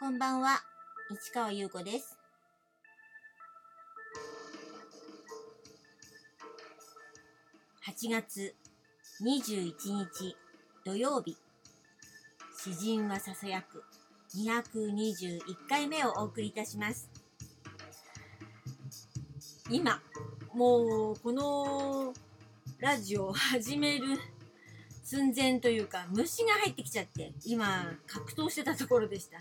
こんばんは、市川優子です。8月21日土曜日、詩人はささやく221回目をお送りいたします。今、もうこのラジオを始める寸前というか虫が入ってきちゃって今格闘してたところでした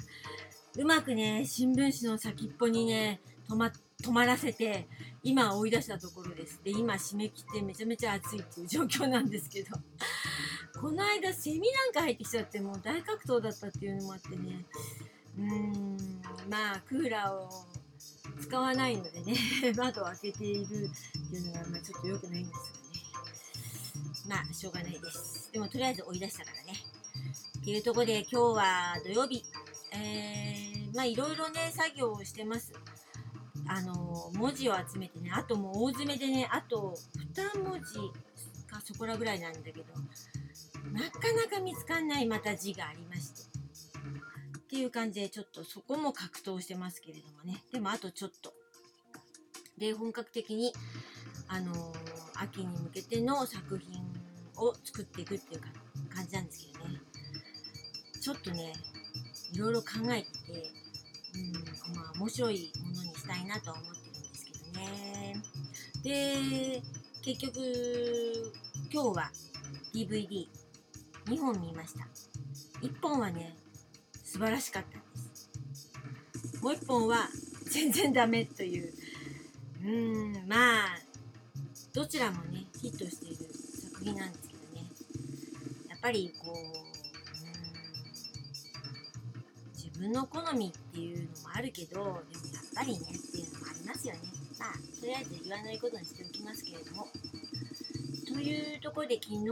うまくね新聞紙の先っぽにね止ま止まらせて今追い出したところです。で今締め切ってめちゃめちゃ暑いっていう状況なんですけど。この間セミなんか入ってきちゃってもう大格闘だったっていうのもあってね。うーんまあクーラーを使わないのでね。窓を開けているっていうのが、まあ、ちょっと良くないんですがね。まあしょうがないです。でもとりあえず追い出したからね。っていうところで今日は土曜日。えー、まあいろいろね作業をしてます。あの文字を集めてねあともう大詰めでねあと2文字かそこらぐらいなんだけどなかなか見つかんないまた字がありまして。っていう感じでちょっとそこも格闘してますけれどもね。でもあとちょっと。で本格的にあの秋に向けての作品を作っていくっていうか感じなんですけどね。ちょっとねいろいろ考えて、面白いものにしたいなとは思ってるんですけどね。で結局今日は DVD2 本見ました。1本はね素晴らしかったんです。もう1本は全然ダメという。うーんまあどちらもねヒットしている作品なんですけどね。やっぱりこう自分の好みっていうのもあるけどでもやっぱりねっていうのもありますよね。まあとりあえず言わないことにしておきますけれども。というところで昨日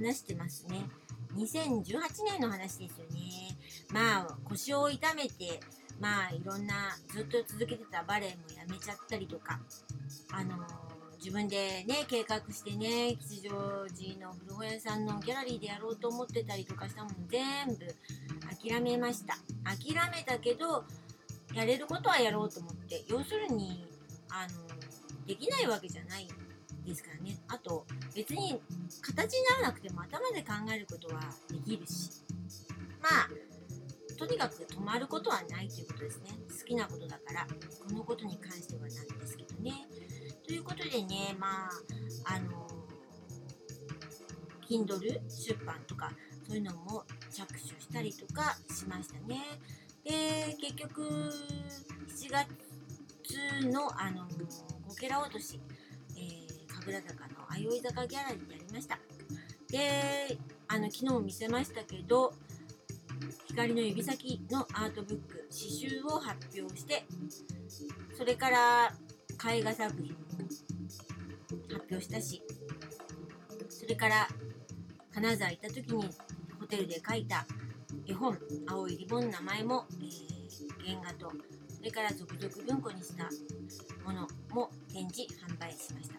話してますね。2018年の話ですよね。まあ腰を痛めてまあいろんなずっと続けてたバレエもやめちゃったりとかあの自分でね計画してね吉祥寺の古本屋さんのギャラリーでやろうと思ってたりとかしたもの全部諦めました。諦めたけどやれることはやろうと思って。要するにあのできないわけじゃないですからね。あと別に形にならなくても頭で考えることはできるし。まあとにかく止まることはないということですね。好きなことだからこのことに関してはなんですけどね。ということでねまああの Kindle 出版とかそういうのも着手したりとかしましたね。で結局7月のあのこけら落とし、えー、神楽坂の相生坂ギャラリーでやりました。であの昨日も見せましたけど光の指先のアートブック刺繍を発表してそれから絵画作品も発表したしそれから金沢行った時にホテルで書いた絵本「青いリボン」の名前も、えー、原画とそれから続々文庫にしたものも展示販売しました。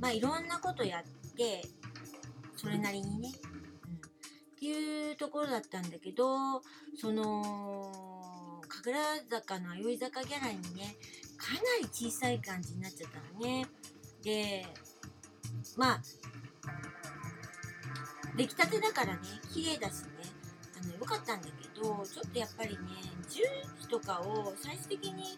まあいろんなことやってそれなりにねうん。っていうところだったんだけどその神楽坂の相生坂ギャラリーにねかなり小さい感じになっちゃったのね。でまあ出来たてだからね綺麗だしね。あの良かったんだけどちょっとやっぱりね重機とかを最終的に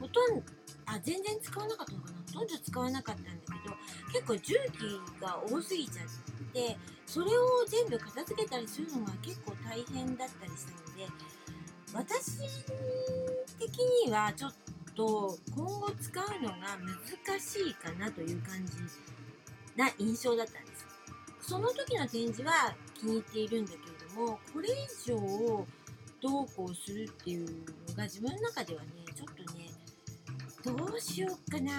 ほとんどあ全然使わなかったのかな？ほとんど使わなかったんだけど結構重機が多すぎちゃってそれを全部片付けたりするのが結構大変だったりしたので私的にはちょっと今後使うのが難しいかなという感じな印象だったんですその時の展示は気に入っているんだけれどもこれ以上どうこうするっていうのが自分の中ではねちょっとねどうしようかな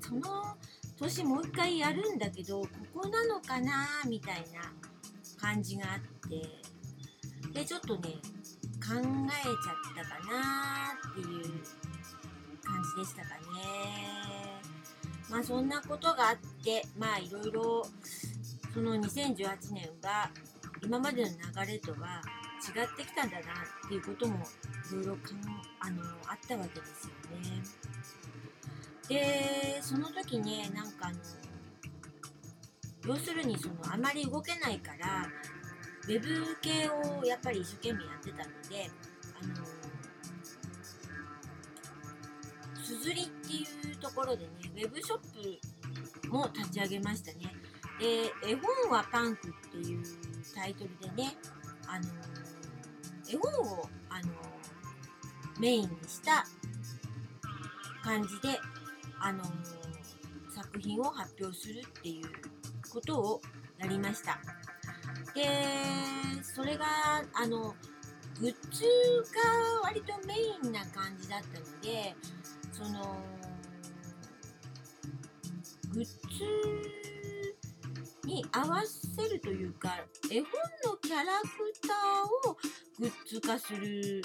その年もう一回やるんだけどここなのかなみたいな感じがあってでちょっとね考えちゃったかなっていう感じでしたかね。まあそんなことがあってまあいろいろその2018年は今までの流れとは違ってきたんだなっていうこともいろいろあのあったわけですよね。でその時ねなんかあの要するにそのあまり動けないからウェブ系をやっぱり一生懸命やってたのであのすずりっていうところでねウェブショップも立ち上げましたねで絵本はパンクっていうタイトルでねあの絵本をあのメインにした感じであの作品を発表するっていうことをやりました。でそれがあのグッズが割とメインな感じだったのでそのグッズに合わせるというか絵本のキャラクターをグッズ化する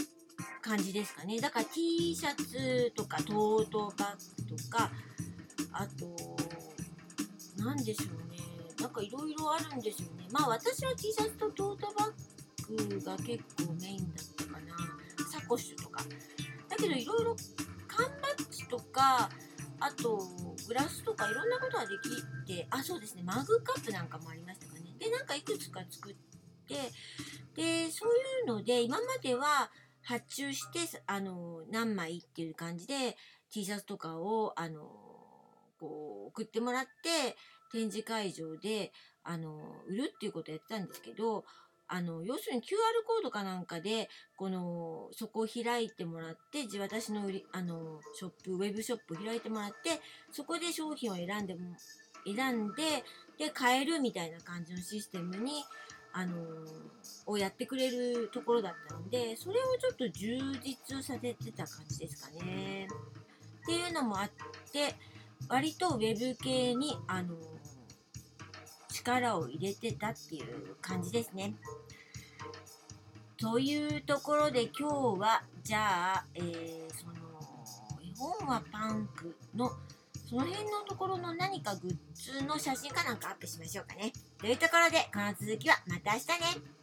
感じですかね。だから T シャツとかトートバッグとかあと何でしょうね。なんかいろいろあるんですよね。まあ私は T シャツとトートバッグが結構メインだったかな。サコッシュとか。だけどいろいろ缶バッジとかあとグラスとかいろんなことができてあそうですね。マグカップなんかもありましたかね。でなんかいくつか作ってでそういうので今までは発注してあの何枚っていう感じで T シャツとかをあのこう送ってもらって展示会場であの売るっていうことをやってたんですけどあの要するに QR コードかなんかでこのそこを開いてもらって私の売りあのショップウェブショップ開いてもらってそこで商品を選んでも選んでで買えるみたいな感じのシステムにあのをやってくれるところだったのでそれをちょっと充実させてた感じですかね。っていうのもあって割とウェブ系にあの力を入れてたっていう感じですね。というところで今日はじゃあ、えー、その絵本はパンクのその辺のところの何かグッズの写真かなんかアップしましょうかね。というところでこの続きはまた明日ね。